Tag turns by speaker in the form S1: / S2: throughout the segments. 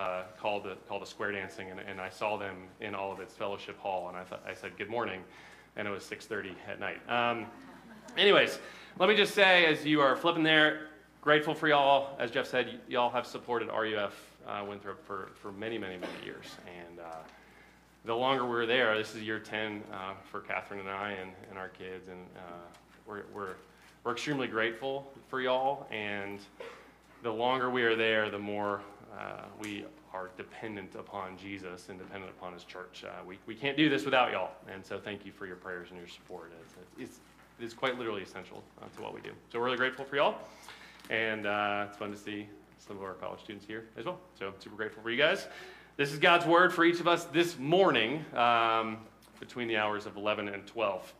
S1: uh, called, the, called the Square Dancing, and, and I saw them in all of its fellowship hall, and I, thought, I said, good morning, and it was 6.30 at night. Um, anyways, let me just say, as you are flipping there, grateful for y'all. As Jeff said, y- y'all have supported RUF uh, Winthrop for, for many, many, many years, and uh, the longer we're there, this is year 10 uh, for Catherine and I and, and our kids, and uh, we're, we're, we're extremely grateful for y'all, and the longer we are there, the more uh, we are dependent upon Jesus and dependent upon His church. Uh, we, we can't do this without y'all, and so thank you for your prayers and your support. It's, it's, it's quite literally essential uh, to what we do. So we're really grateful for y'all, and uh, it's fun to see some of our college students here as well. So super grateful for you guys. This is God's word for each of us this morning um, between the hours of 11 and 12.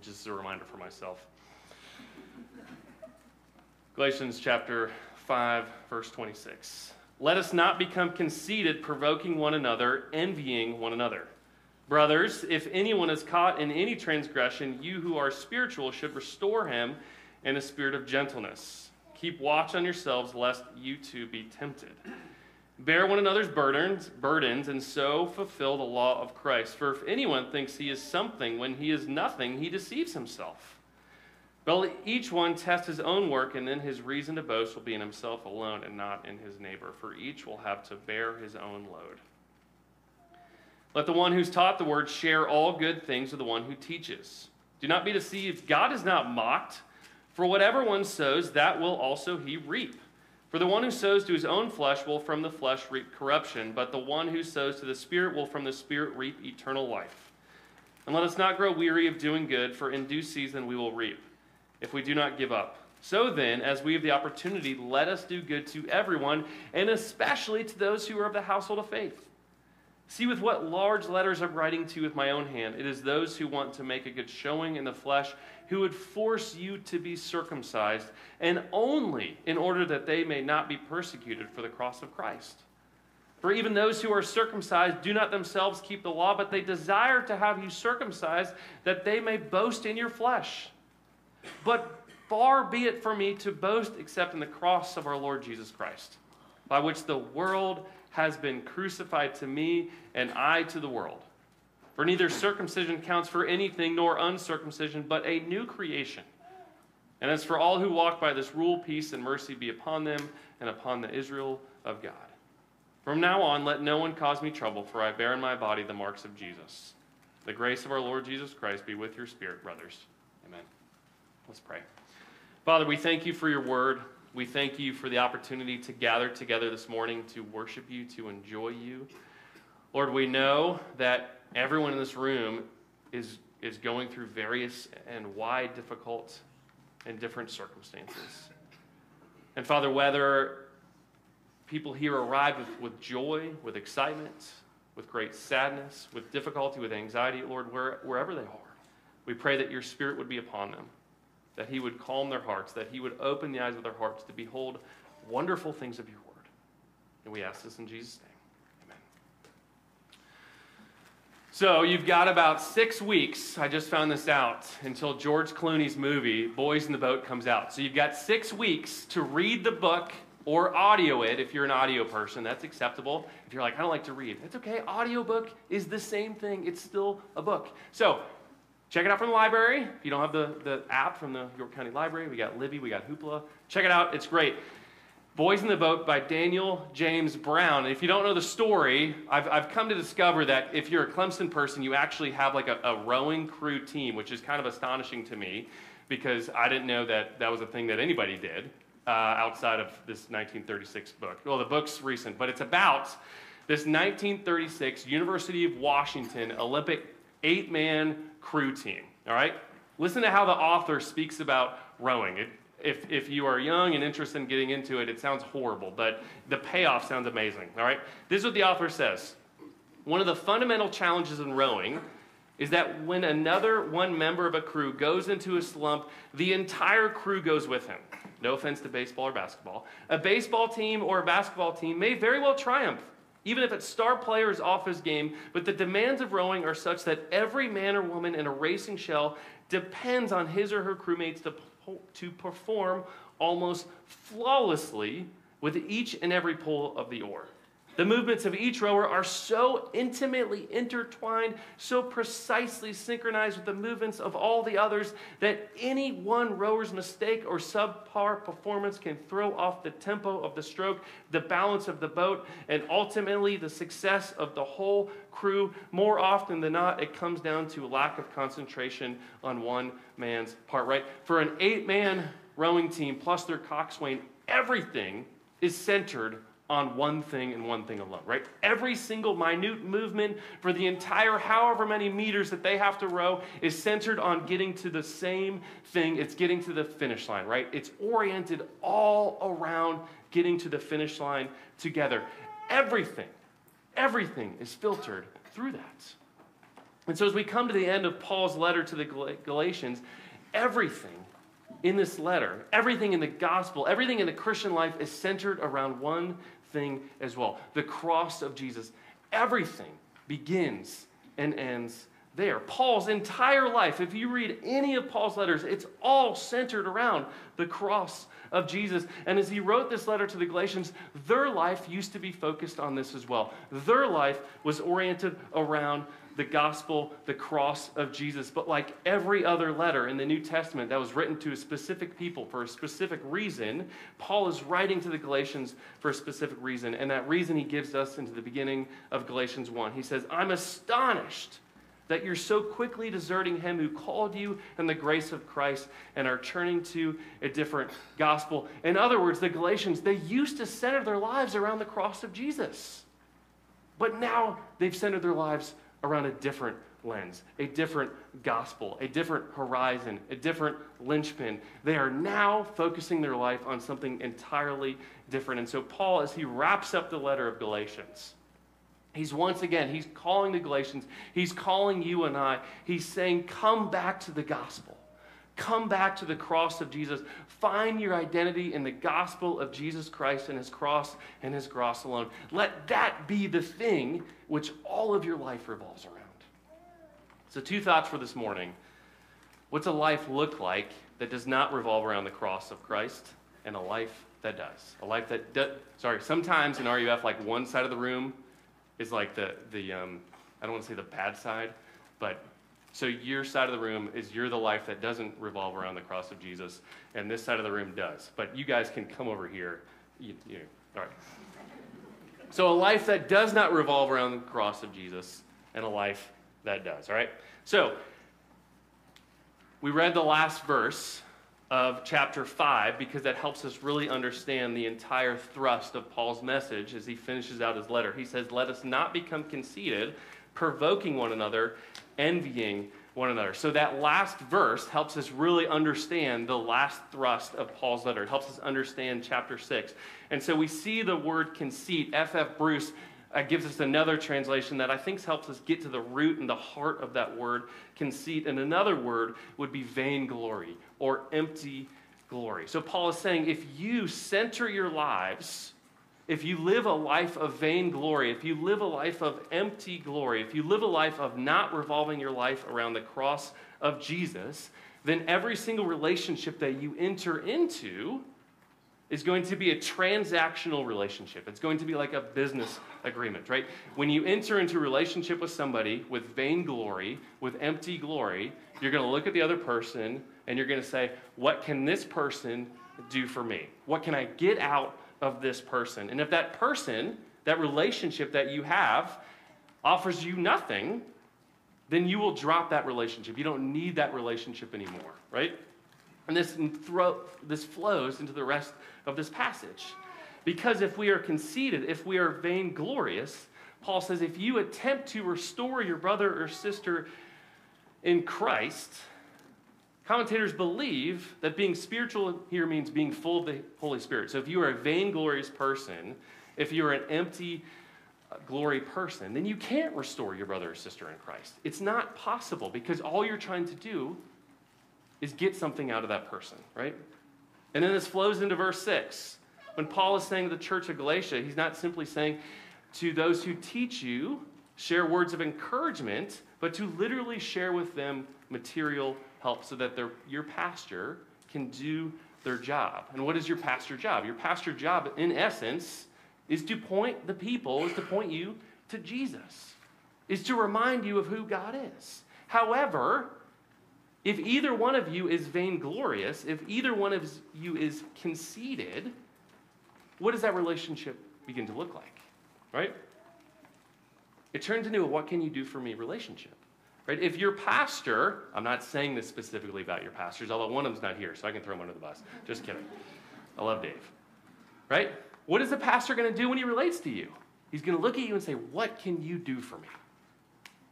S1: Just as a reminder for myself. Galatians chapter 5, verse 26. Let us not become conceited, provoking one another, envying one another. Brothers, if anyone is caught in any transgression, you who are spiritual should restore him in a spirit of gentleness. Keep watch on yourselves, lest you too be tempted. Bear one another's burdens, burdens, and so fulfill the law of Christ. For if anyone thinks he is something when he is nothing, he deceives himself. But each one test his own work, and then his reason to boast will be in himself alone and not in his neighbor, for each will have to bear his own load. Let the one who's taught the word share all good things with the one who teaches. Do not be deceived. God is not mocked. For whatever one sows, that will also he reap. For the one who sows to his own flesh will from the flesh reap corruption, but the one who sows to the Spirit will from the Spirit reap eternal life. And let us not grow weary of doing good, for in due season we will reap, if we do not give up. So then, as we have the opportunity, let us do good to everyone, and especially to those who are of the household of faith. See with what large letters I'm writing to you with my own hand. It is those who want to make a good showing in the flesh who would force you to be circumcised, and only in order that they may not be persecuted for the cross of Christ. For even those who are circumcised do not themselves keep the law, but they desire to have you circumcised that they may boast in your flesh. But far be it from me to boast except in the cross of our Lord Jesus Christ, by which the world has been crucified to me and I to the world. For neither circumcision counts for anything nor uncircumcision, but a new creation. And as for all who walk by this rule, peace and mercy be upon them and upon the Israel of God. From now on, let no one cause me trouble, for I bear in my body the marks of Jesus. The grace of our Lord Jesus Christ be with your spirit, brothers. Amen. Let's pray. Father, we thank you for your word. We thank you for the opportunity to gather together this morning to worship you, to enjoy you. Lord, we know that everyone in this room is, is going through various and wide, difficult, and different circumstances. And Father, whether people here arrive with, with joy, with excitement, with great sadness, with difficulty, with anxiety, Lord, where, wherever they are, we pray that your Spirit would be upon them, that He would calm their hearts, that He would open the eyes of their hearts to behold wonderful things of your word. And we ask this in Jesus' name. Amen. So you've got about six weeks, I just found this out, until George Clooney's movie, Boys in the Boat, comes out. So you've got six weeks to read the book or audio it if you're an audio person. That's acceptable. If you're like, I don't like to read, that's okay. Audiobook is the same thing, it's still a book. So check it out from the library. If you don't have the, the app from the York County Library, we got Libby, we got Hoopla. Check it out, it's great. Boys in the Boat by Daniel James Brown. And if you don't know the story, I've, I've come to discover that if you're a Clemson person, you actually have like a, a rowing crew team, which is kind of astonishing to me because I didn't know that that was a thing that anybody did uh, outside of this 1936 book. Well, the book's recent, but it's about this 1936 University of Washington Olympic eight man crew team. All right? Listen to how the author speaks about rowing. It, if, if you are young and interested in getting into it, it sounds horrible, but the payoff sounds amazing. All right? This is what the author says. One of the fundamental challenges in rowing is that when another one member of a crew goes into a slump, the entire crew goes with him. No offense to baseball or basketball. A baseball team or a basketball team may very well triumph, even if its star player is off his game, but the demands of rowing are such that every man or woman in a racing shell depends on his or her crewmates to to perform almost flawlessly with each and every pull of the oar. The movements of each rower are so intimately intertwined, so precisely synchronized with the movements of all the others that any one rower's mistake or subpar performance can throw off the tempo of the stroke, the balance of the boat, and ultimately the success of the whole crew. More often than not, it comes down to lack of concentration on one man's part, right? For an eight man rowing team plus their coxswain, everything is centered on one thing and one thing alone, right? Every single minute movement for the entire however many meters that they have to row is centered on getting to the same thing. It's getting to the finish line, right? It's oriented all around getting to the finish line together. Everything, everything is filtered through that. And so as we come to the end of Paul's letter to the Galatians, everything in this letter, everything in the gospel, everything in the Christian life is centered around one thing as well the cross of Jesus. Everything begins and ends there. Paul's entire life, if you read any of Paul's letters, it's all centered around the cross of Jesus. And as he wrote this letter to the Galatians, their life used to be focused on this as well. Their life was oriented around the gospel, the cross of Jesus. But like every other letter in the New Testament that was written to a specific people for a specific reason, Paul is writing to the Galatians for a specific reason. And that reason he gives us into the beginning of Galatians 1. He says, I'm astonished that you're so quickly deserting him who called you in the grace of Christ and are turning to a different gospel. In other words, the Galatians, they used to center their lives around the cross of Jesus. But now they've centered their lives around a different lens, a different gospel, a different horizon, a different linchpin. They are now focusing their life on something entirely different. And so, Paul, as he wraps up the letter of Galatians, he's once again, he's calling the Galatians, he's calling you and I, he's saying, Come back to the gospel. Come back to the cross of Jesus. Find your identity in the gospel of Jesus Christ and his cross and his cross alone. Let that be the thing which all of your life revolves around. So, two thoughts for this morning. What's a life look like that does not revolve around the cross of Christ, and a life that does? A life that does, sorry, sometimes in RUF, like one side of the room is like the, the um, I don't want to say the bad side, but so your side of the room is you're the life that doesn't revolve around the cross of Jesus, and this side of the room does. But you guys can come over here. You, you, all right. So a life that does not revolve around the cross of Jesus, and a life that does. All right. So we read the last verse of chapter 5 because that helps us really understand the entire thrust of Paul's message as he finishes out his letter. He says, Let us not become conceited, provoking one another, envying one another. So that last verse helps us really understand the last thrust of Paul's letter. It helps us understand chapter 6. And so we see the word conceit. F.F. F. Bruce uh, gives us another translation that I think helps us get to the root and the heart of that word, conceit. And another word would be vainglory or empty glory. So Paul is saying if you center your lives if you live a life of vainglory, if you live a life of empty glory, if you live a life of not revolving your life around the cross of Jesus, then every single relationship that you enter into is going to be a transactional relationship. It's going to be like a business agreement, right? When you enter into a relationship with somebody with vainglory, with empty glory, you're going to look at the other person and you're going to say, What can this person do for me? What can I get out of this person. And if that person, that relationship that you have, offers you nothing, then you will drop that relationship. You don't need that relationship anymore, right? And this, thro- this flows into the rest of this passage. Because if we are conceited, if we are vainglorious, Paul says if you attempt to restore your brother or sister in Christ, Commentators believe that being spiritual here means being full of the Holy Spirit. So if you are a vainglorious person, if you're an empty uh, glory person, then you can't restore your brother or sister in Christ. It's not possible because all you're trying to do is get something out of that person, right? And then this flows into verse 6. When Paul is saying to the church of Galatia, he's not simply saying to those who teach you, share words of encouragement, but to literally share with them material help so that their, your pastor can do their job. And what is your pastor job? Your pastor job, in essence, is to point the people, is to point you to Jesus, is to remind you of who God is. However, if either one of you is vainglorious, if either one of you is conceited, what does that relationship begin to look like? Right? It turns into a what can you do for me relationship. Right? If your pastor, I'm not saying this specifically about your pastors, although one of them's not here, so I can throw him under the bus. Just kidding. I love Dave. Right? What is the pastor going to do when he relates to you? He's going to look at you and say, What can you do for me?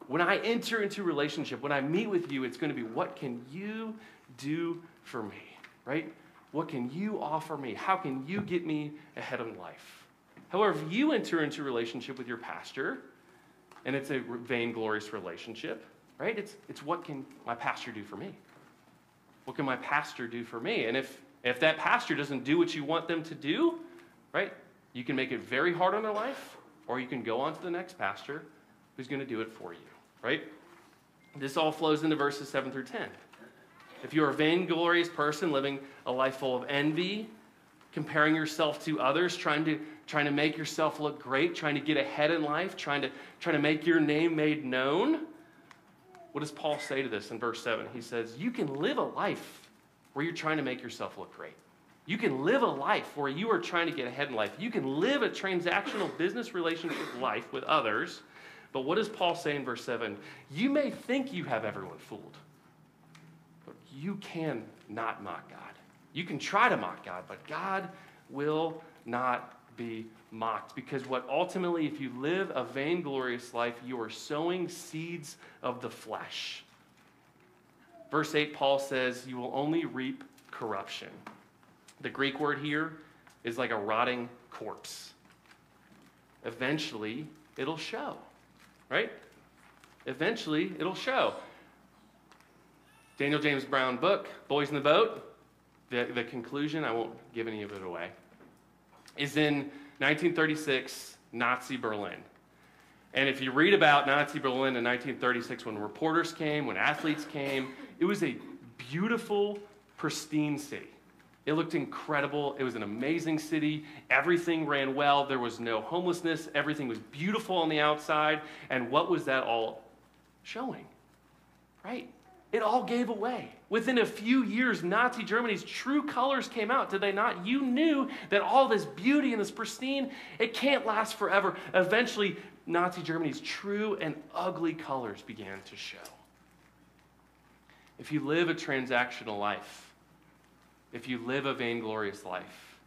S1: When I enter into relationship, when I meet with you, it's going to be, What can you do for me? Right? What can you offer me? How can you get me ahead in life? However, if you enter into relationship with your pastor, and it's a vainglorious relationship, right? It's, it's what can my pastor do for me? What can my pastor do for me? And if, if that pastor doesn't do what you want them to do, right? You can make it very hard on their life, or you can go on to the next pastor who's going to do it for you, right? This all flows into verses 7 through 10. If you're a vainglorious person living a life full of envy, comparing yourself to others, trying to, trying to make yourself look great, trying to get ahead in life, trying to, trying to make your name made known, what does Paul say to this in verse 7? He says, You can live a life where you're trying to make yourself look great. You can live a life where you are trying to get ahead in life. You can live a transactional business relationship life with others. But what does Paul say in verse 7? You may think you have everyone fooled, but you can not mock God. You can try to mock God, but God will not be mocked. Because what ultimately, if you live a vainglorious life, you are sowing seeds of the flesh. Verse 8, Paul says, You will only reap corruption. The Greek word here is like a rotting corpse. Eventually, it'll show, right? Eventually, it'll show. Daniel James Brown book, Boys in the Boat, the, the conclusion, I won't give any of it away, is in 1936, Nazi Berlin. And if you read about Nazi Berlin in 1936, when reporters came, when athletes came, it was a beautiful, pristine city. It looked incredible. It was an amazing city. Everything ran well. There was no homelessness. Everything was beautiful on the outside. And what was that all showing? Right? It all gave away. Within a few years, Nazi Germany's true colors came out, did they not? You knew that all this beauty and this pristine, it can't last forever. Eventually, Nazi Germany's true and ugly colors began to show. If you live a transactional life, if you live a vainglorious life,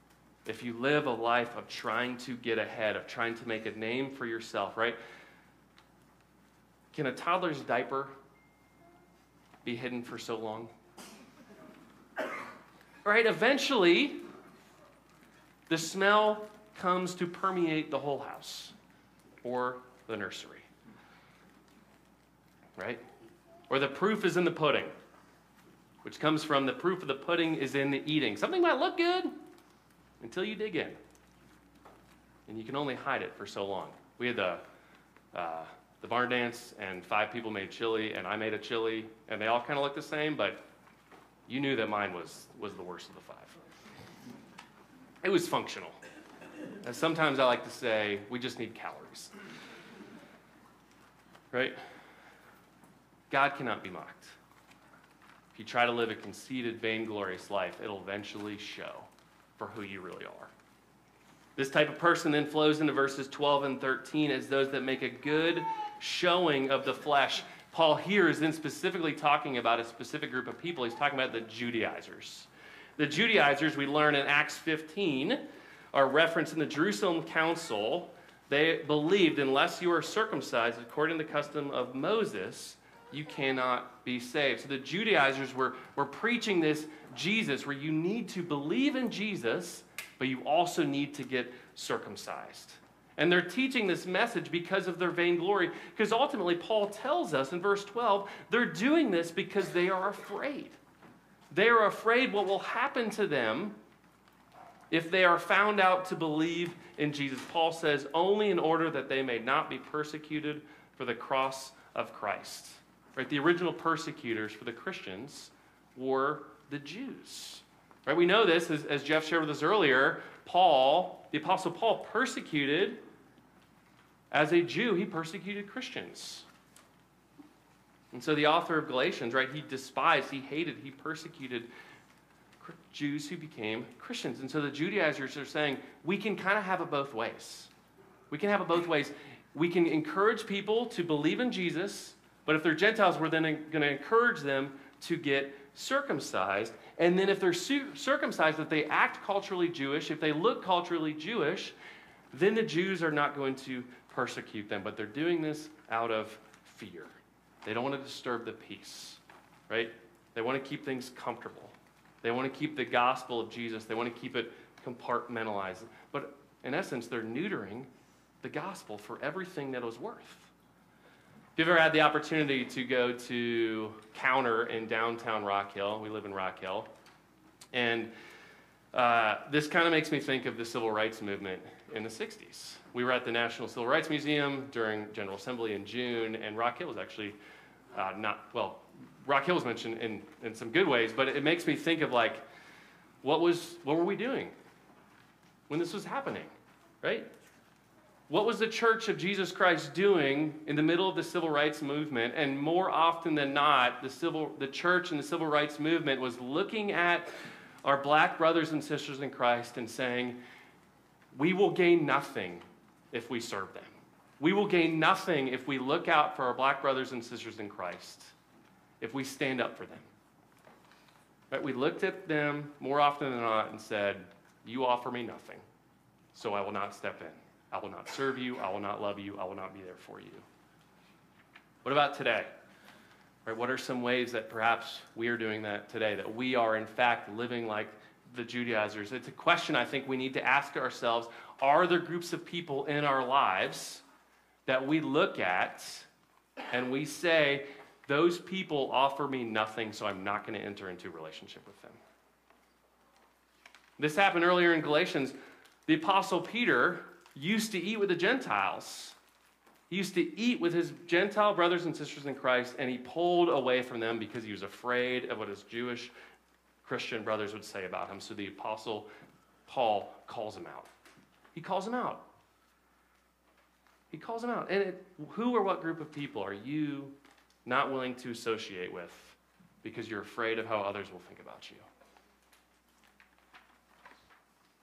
S1: if you live a life of trying to get ahead, of trying to make a name for yourself, right? Can a toddler's diaper be hidden for so long? Right? Eventually, the smell comes to permeate the whole house or the nursery. Right? Or the proof is in the pudding which comes from the proof of the pudding is in the eating. Something might look good until you dig in. And you can only hide it for so long. We had the, uh, the barn dance, and five people made chili, and I made a chili, and they all kind of looked the same, but you knew that mine was, was the worst of the five. It was functional. And sometimes I like to say, we just need calories. Right? God cannot be mocked If you try to live a conceited, vainglorious life, it'll eventually show for who you really are. This type of person then flows into verses 12 and 13 as those that make a good showing of the flesh. Paul here is then specifically talking about a specific group of people. He's talking about the Judaizers. The Judaizers, we learn in Acts 15, are referenced in the Jerusalem Council. They believed unless you are circumcised according to the custom of Moses, you cannot be saved. So the Judaizers were, were preaching this Jesus where you need to believe in Jesus, but you also need to get circumcised. And they're teaching this message because of their vainglory. Because ultimately, Paul tells us in verse 12, they're doing this because they are afraid. They are afraid what will happen to them if they are found out to believe in Jesus. Paul says, only in order that they may not be persecuted for the cross of Christ. Right? The original persecutors for the Christians were the Jews. Right? We know this, as, as Jeff shared with us earlier. Paul, the Apostle Paul, persecuted, as a Jew, he persecuted Christians. And so the author of Galatians, right, he despised, he hated, he persecuted Jews who became Christians. And so the Judaizers are saying we can kind of have it both ways. We can have it both ways. We can encourage people to believe in Jesus, but if they're Gentiles, we're then going to encourage them to get circumcised. And then if they're circumcised, if they act culturally Jewish, if they look culturally Jewish, then the Jews are not going to persecute them. But they're doing this out of fear. They don't want to disturb the peace, right? They want to keep things comfortable. They want to keep the gospel of Jesus, they want to keep it compartmentalized. But in essence, they're neutering the gospel for everything that it was worth. If you've ever had the opportunity to go to Counter in downtown Rock Hill, we live in Rock Hill, and uh, this kind of makes me think of the civil rights movement in the 60s. We were at the National Civil Rights Museum during General Assembly in June, and Rock Hill was actually uh, not, well, Rock Hill was mentioned in, in some good ways, but it makes me think of like, what was, what were we doing when this was happening, right? What was the Church of Jesus Christ doing in the middle of the civil rights movement? And more often than not, the, civil, the church and the civil rights movement was looking at our black brothers and sisters in Christ and saying, we will gain nothing if we serve them. We will gain nothing if we look out for our black brothers and sisters in Christ, if we stand up for them. But We looked at them more often than not and said, You offer me nothing, so I will not step in. I will not serve you. I will not love you. I will not be there for you. What about today? Right, what are some ways that perhaps we are doing that today, that we are in fact living like the Judaizers? It's a question I think we need to ask ourselves. Are there groups of people in our lives that we look at and we say, those people offer me nothing, so I'm not going to enter into relationship with them? This happened earlier in Galatians. The Apostle Peter used to eat with the Gentiles. He used to eat with his Gentile brothers and sisters in Christ, and he pulled away from them because he was afraid of what his Jewish Christian brothers would say about him. So the Apostle Paul calls him out. He calls him out. He calls him out. And it, who or what group of people are you not willing to associate with because you're afraid of how others will think about you?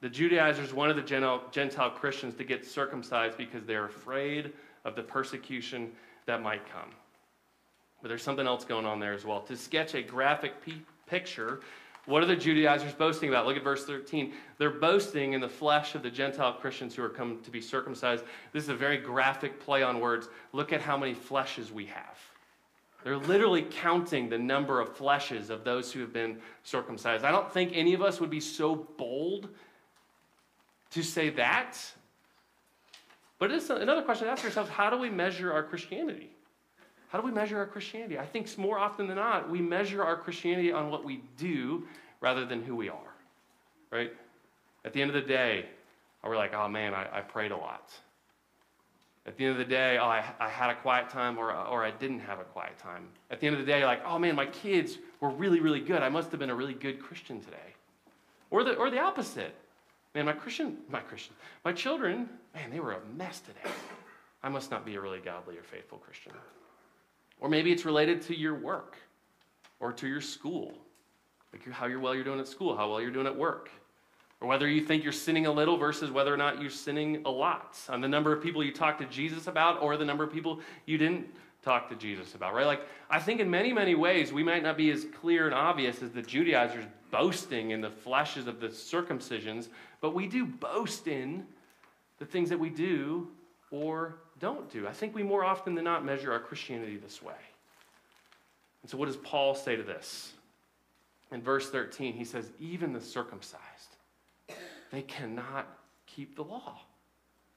S1: The Judaizers wanted the Gentile Christians to get circumcised because they're afraid of the persecution that might come. But there's something else going on there as well. To sketch a graphic picture, what are the Judaizers boasting about? Look at verse 13. They're boasting in the flesh of the Gentile Christians who are come to be circumcised. This is a very graphic play on words. Look at how many fleshes we have. They're literally counting the number of fleshes of those who have been circumcised. I don't think any of us would be so bold to say that. But it's another question to ask ourselves how do we measure our Christianity? How do we measure our Christianity? I think more often than not, we measure our Christianity on what we do rather than who we are. Right? At the end of the day, we're like, oh man, I, I prayed a lot. At the end of the day, oh, I, I had a quiet time or, or I didn't have a quiet time. At the end of the day, like, oh man, my kids were really, really good. I must have been a really good Christian today. Or the, or the opposite. Man, my Christian, my Christian, my children, man, they were a mess today. I must not be a really godly or faithful Christian. Or maybe it's related to your work or to your school, like how well you're doing at school, how well you're doing at work. Or whether you think you're sinning a little versus whether or not you're sinning a lot. On the number of people you talk to Jesus about or the number of people you didn't talk to Jesus about, right? Like, I think in many, many ways, we might not be as clear and obvious as the Judaizers boasting in the flashes of the circumcisions, but we do boast in the things that we do or don't do. I think we more often than not measure our Christianity this way. And so, what does Paul say to this? In verse 13, he says, Even the circumcised, they cannot keep the law.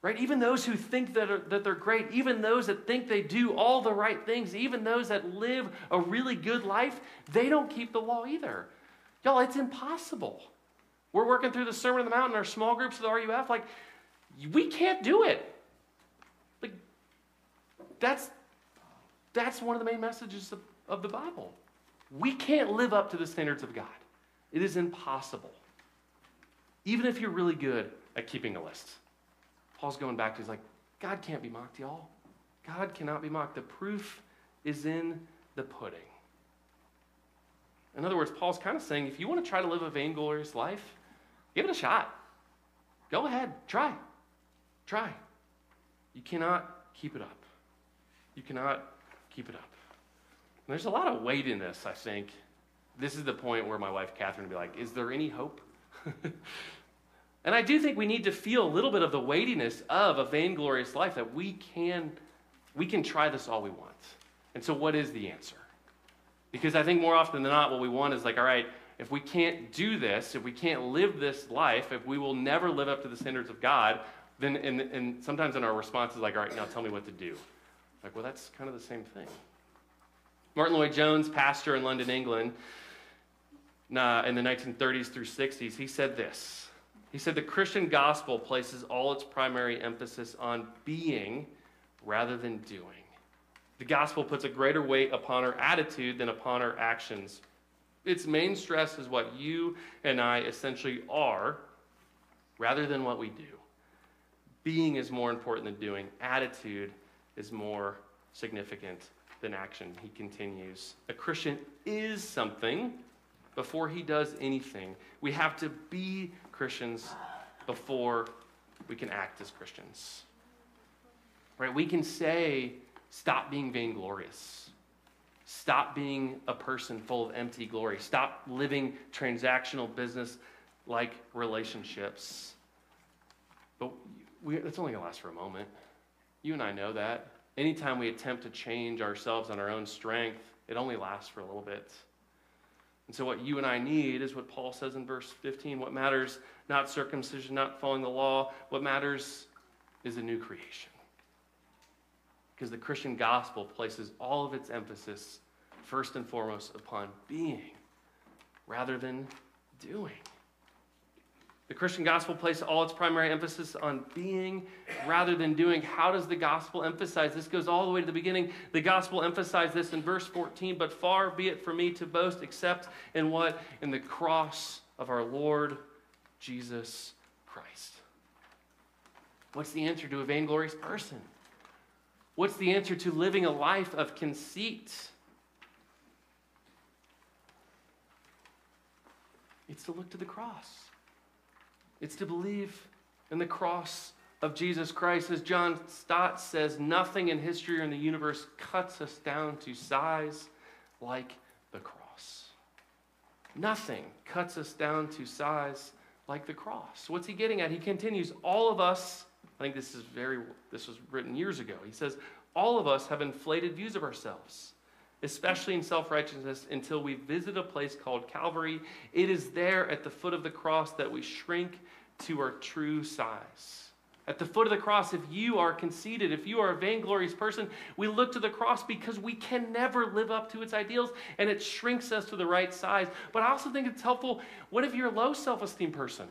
S1: Right? Even those who think that, are, that they're great, even those that think they do all the right things, even those that live a really good life, they don't keep the law either. Y'all, it's impossible. We're working through the Sermon on the Mount in our small groups the RUF. Like, we can't do it. That's, that's one of the main messages of, of the Bible. We can't live up to the standards of God. It is impossible. Even if you're really good, at keeping a list. Paul's going back to, he's like, God can't be mocked, y'all. God cannot be mocked. The proof is in the pudding. In other words, Paul's kind of saying if you want to try to live a vainglorious life, give it a shot. Go ahead, try. Try. You cannot keep it up. You cannot keep it up. And there's a lot of weight in this, I think. This is the point where my wife Catherine would be like, Is there any hope? and I do think we need to feel a little bit of the weightiness of a vainglorious life that we can we can try this all we want. And so what is the answer? Because I think more often than not, what we want is like, all right, if we can't do this, if we can't live this life, if we will never live up to the standards of God, then and, and sometimes in our response is like, all right, now tell me what to do. Like, well, that's kind of the same thing. Martyn Lloyd-Jones, pastor in London, England, in the 1930s through 60s, he said this. He said the Christian gospel places all its primary emphasis on being rather than doing. The gospel puts a greater weight upon our attitude than upon our actions. Its main stress is what you and I essentially are rather than what we do. Being is more important than doing, attitude is more significant than action. He continues. A Christian is something before he does anything. We have to be Christians before we can act as Christians. Right? We can say, stop being vainglorious. Stop being a person full of empty glory. Stop living transactional business like relationships. But we, it's only going to last for a moment. You and I know that. Anytime we attempt to change ourselves on our own strength, it only lasts for a little bit. And so, what you and I need is what Paul says in verse 15. What matters, not circumcision, not following the law. What matters is a new creation because the Christian gospel places all of its emphasis first and foremost upon being rather than doing. The Christian gospel places all its primary emphasis on being rather than doing. How does the gospel emphasize? This goes all the way to the beginning. The gospel emphasized this in verse 14, but far be it from me to boast except in what? In the cross of our Lord Jesus Christ. What's the answer to a vainglorious person? What's the answer to living a life of conceit? It's to look to the cross. It's to believe in the cross of Jesus Christ. As John Stott says, nothing in history or in the universe cuts us down to size like the cross. Nothing cuts us down to size like the cross. What's he getting at? He continues, all of us I think this is very, this was written years ago. He says, All of us have inflated views of ourselves, especially in self righteousness, until we visit a place called Calvary. It is there at the foot of the cross that we shrink to our true size. At the foot of the cross, if you are conceited, if you are a vainglorious person, we look to the cross because we can never live up to its ideals and it shrinks us to the right size. But I also think it's helpful. What if you're a low self esteem person?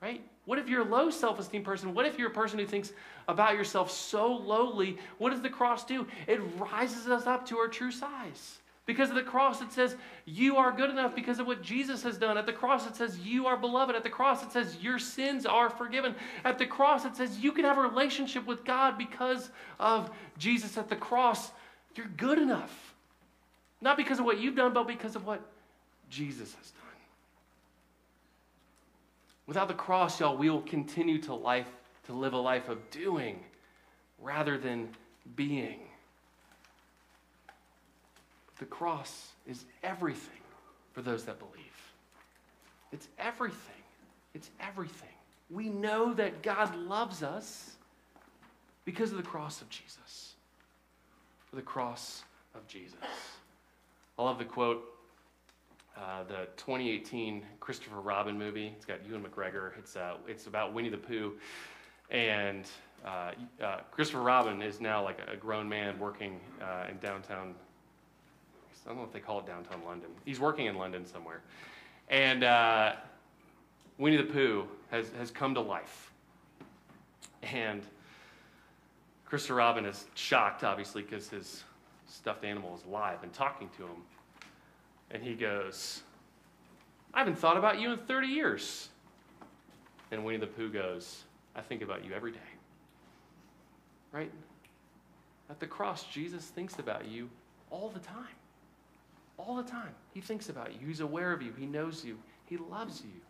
S1: Right? What if you're a low self esteem person? What if you're a person who thinks about yourself so lowly? What does the cross do? It rises us up to our true size. Because of the cross, it says you are good enough because of what Jesus has done. At the cross, it says you are beloved. At the cross, it says your sins are forgiven. At the cross, it says you can have a relationship with God because of Jesus. At the cross, you're good enough. Not because of what you've done, but because of what Jesus has done. Without the cross, y'all, we will continue to life to live a life of doing rather than being. The cross is everything for those that believe. It's everything. It's everything. We know that God loves us because of the cross of Jesus. For the cross of Jesus. I love the quote uh, the 2018 Christopher Robin movie. It's got Ewan McGregor. It's uh, it's about Winnie the Pooh, and uh, uh Christopher Robin is now like a grown man working uh, in downtown. I don't know if they call it downtown London. He's working in London somewhere, and Winnie the Pooh has has come to life, and Christopher Robin is shocked, obviously, because his stuffed animal is alive and talking to him and he goes, I haven't thought about you in 30 years. And Winnie the Pooh goes, I think about you every day. Right? At the cross, Jesus thinks about you all the time. All the time. He thinks about you. He's aware of you. He knows you. He loves you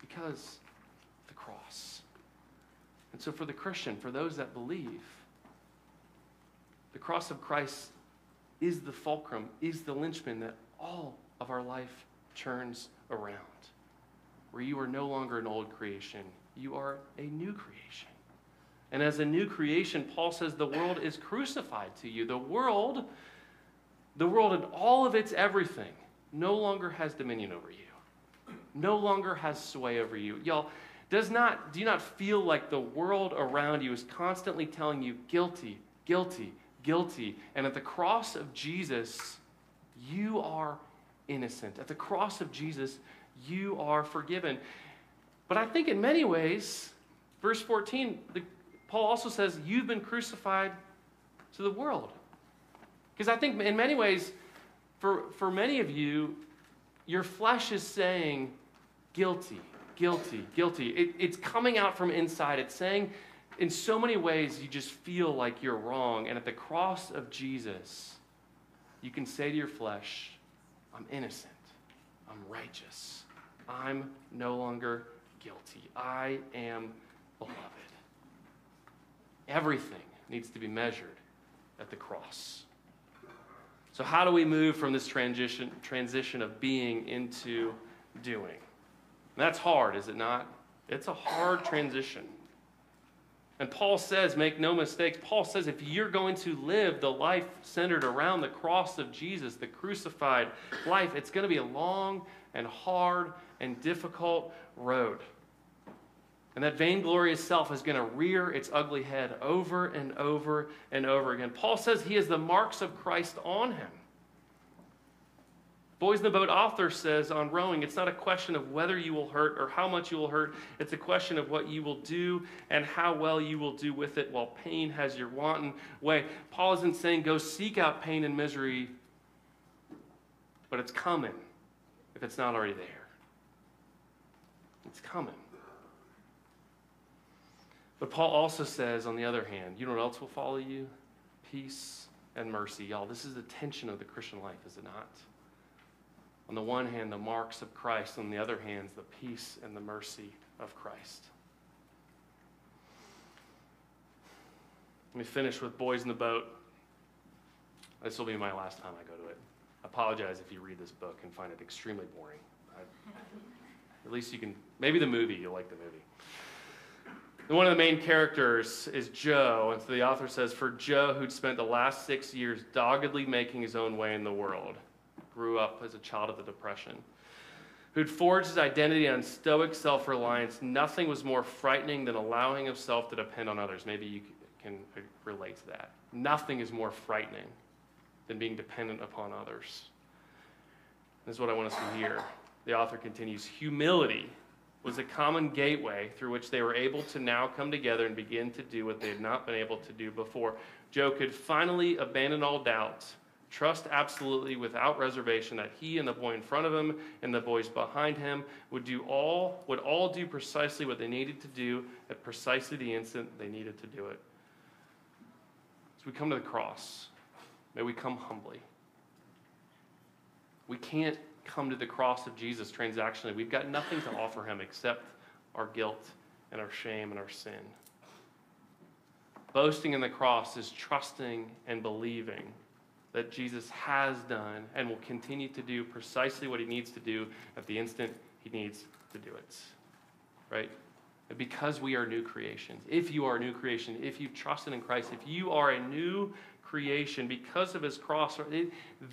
S1: because the cross. And so, for the Christian, for those that believe, the cross of Christ is the fulcrum, is the linchpin that all of our life turns around. Where you are no longer an old creation, you are a new creation. And as a new creation, Paul says the world is crucified to you. The world, the world and all of its everything, no longer has dominion over you, no longer has sway over you. Y'all, does not, do you not feel like the world around you is constantly telling you guilty, guilty, guilty? And at the cross of Jesus, you are innocent. At the cross of Jesus, you are forgiven. But I think in many ways, verse 14, the, Paul also says, You've been crucified to the world. Because I think in many ways, for, for many of you, your flesh is saying, guilty, guilty, guilty. It, it's coming out from inside. It's saying, in so many ways, you just feel like you're wrong. And at the cross of Jesus, you can say to your flesh, I'm innocent, I'm righteous, I'm no longer guilty, I am beloved. Everything needs to be measured at the cross. So, how do we move from this transition, transition of being into doing? And that's hard, is it not? It's a hard transition. And Paul says, make no mistakes, Paul says if you're going to live the life centered around the cross of Jesus, the crucified life, it's going to be a long and hard and difficult road. And that vainglorious self is going to rear its ugly head over and over and over again. Paul says he has the marks of Christ on him. Boys in the Boat author says on rowing, it's not a question of whether you will hurt or how much you will hurt. It's a question of what you will do and how well you will do with it while pain has your wanton way. Paul isn't saying go seek out pain and misery, but it's coming if it's not already there. It's coming. But Paul also says, on the other hand, you know what else will follow you? Peace and mercy. Y'all, this is the tension of the Christian life, is it not? On the one hand, the marks of Christ. On the other hand, the peace and the mercy of Christ. Let me finish with Boys in the Boat. This will be my last time I go to it. I apologize if you read this book and find it extremely boring. I, at least you can, maybe the movie, you'll like the movie. One of the main characters is Joe, and so the author says, For Joe, who'd spent the last six years doggedly making his own way in the world, grew up as a child of the Depression, who'd forged his identity on stoic self reliance, nothing was more frightening than allowing himself to depend on others. Maybe you can uh, relate to that. Nothing is more frightening than being dependent upon others. This is what I want us to hear. The author continues Humility was a common gateway through which they were able to now come together and begin to do what they had not been able to do before. Joe could finally abandon all doubts, trust absolutely without reservation that he and the boy in front of him and the boys behind him would do all would all do precisely what they needed to do at precisely the instant they needed to do it. As we come to the cross, may we come humbly. We can't come to the cross of Jesus transactionally. We've got nothing to offer him except our guilt and our shame and our sin. Boasting in the cross is trusting and believing that Jesus has done and will continue to do precisely what he needs to do at the instant he needs to do it. Right? Because we are new creations, if you are a new creation, if you've trusted in Christ, if you are a new creation because of his cross,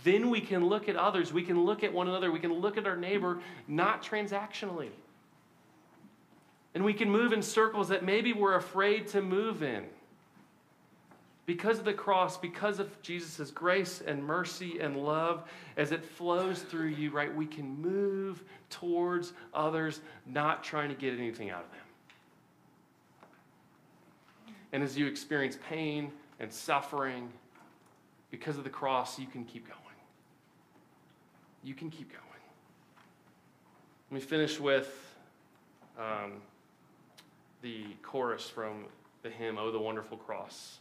S1: then we can look at others. We can look at one another. We can look at our neighbor not transactionally. And we can move in circles that maybe we're afraid to move in. Because of the cross, because of Jesus' grace and mercy and love, as it flows through you, right, we can move towards others, not trying to get anything out of them. And as you experience pain and suffering because of the cross, you can keep going. You can keep going. Let me finish with um, the chorus from the hymn, Oh, the Wonderful Cross.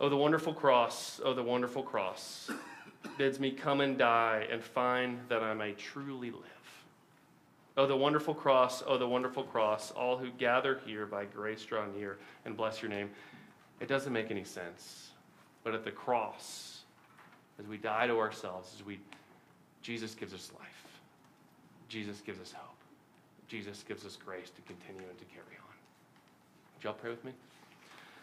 S1: Oh, the wonderful cross, oh, the wonderful cross, bids me come and die and find that I may truly live. Oh, the wonderful cross, oh, the wonderful cross, all who gather here by grace draw near and bless your name. It doesn't make any sense. But at the cross, as we die to ourselves, as we, Jesus gives us life. Jesus gives us hope. Jesus gives us grace to continue and to carry on. Would y'all pray with me?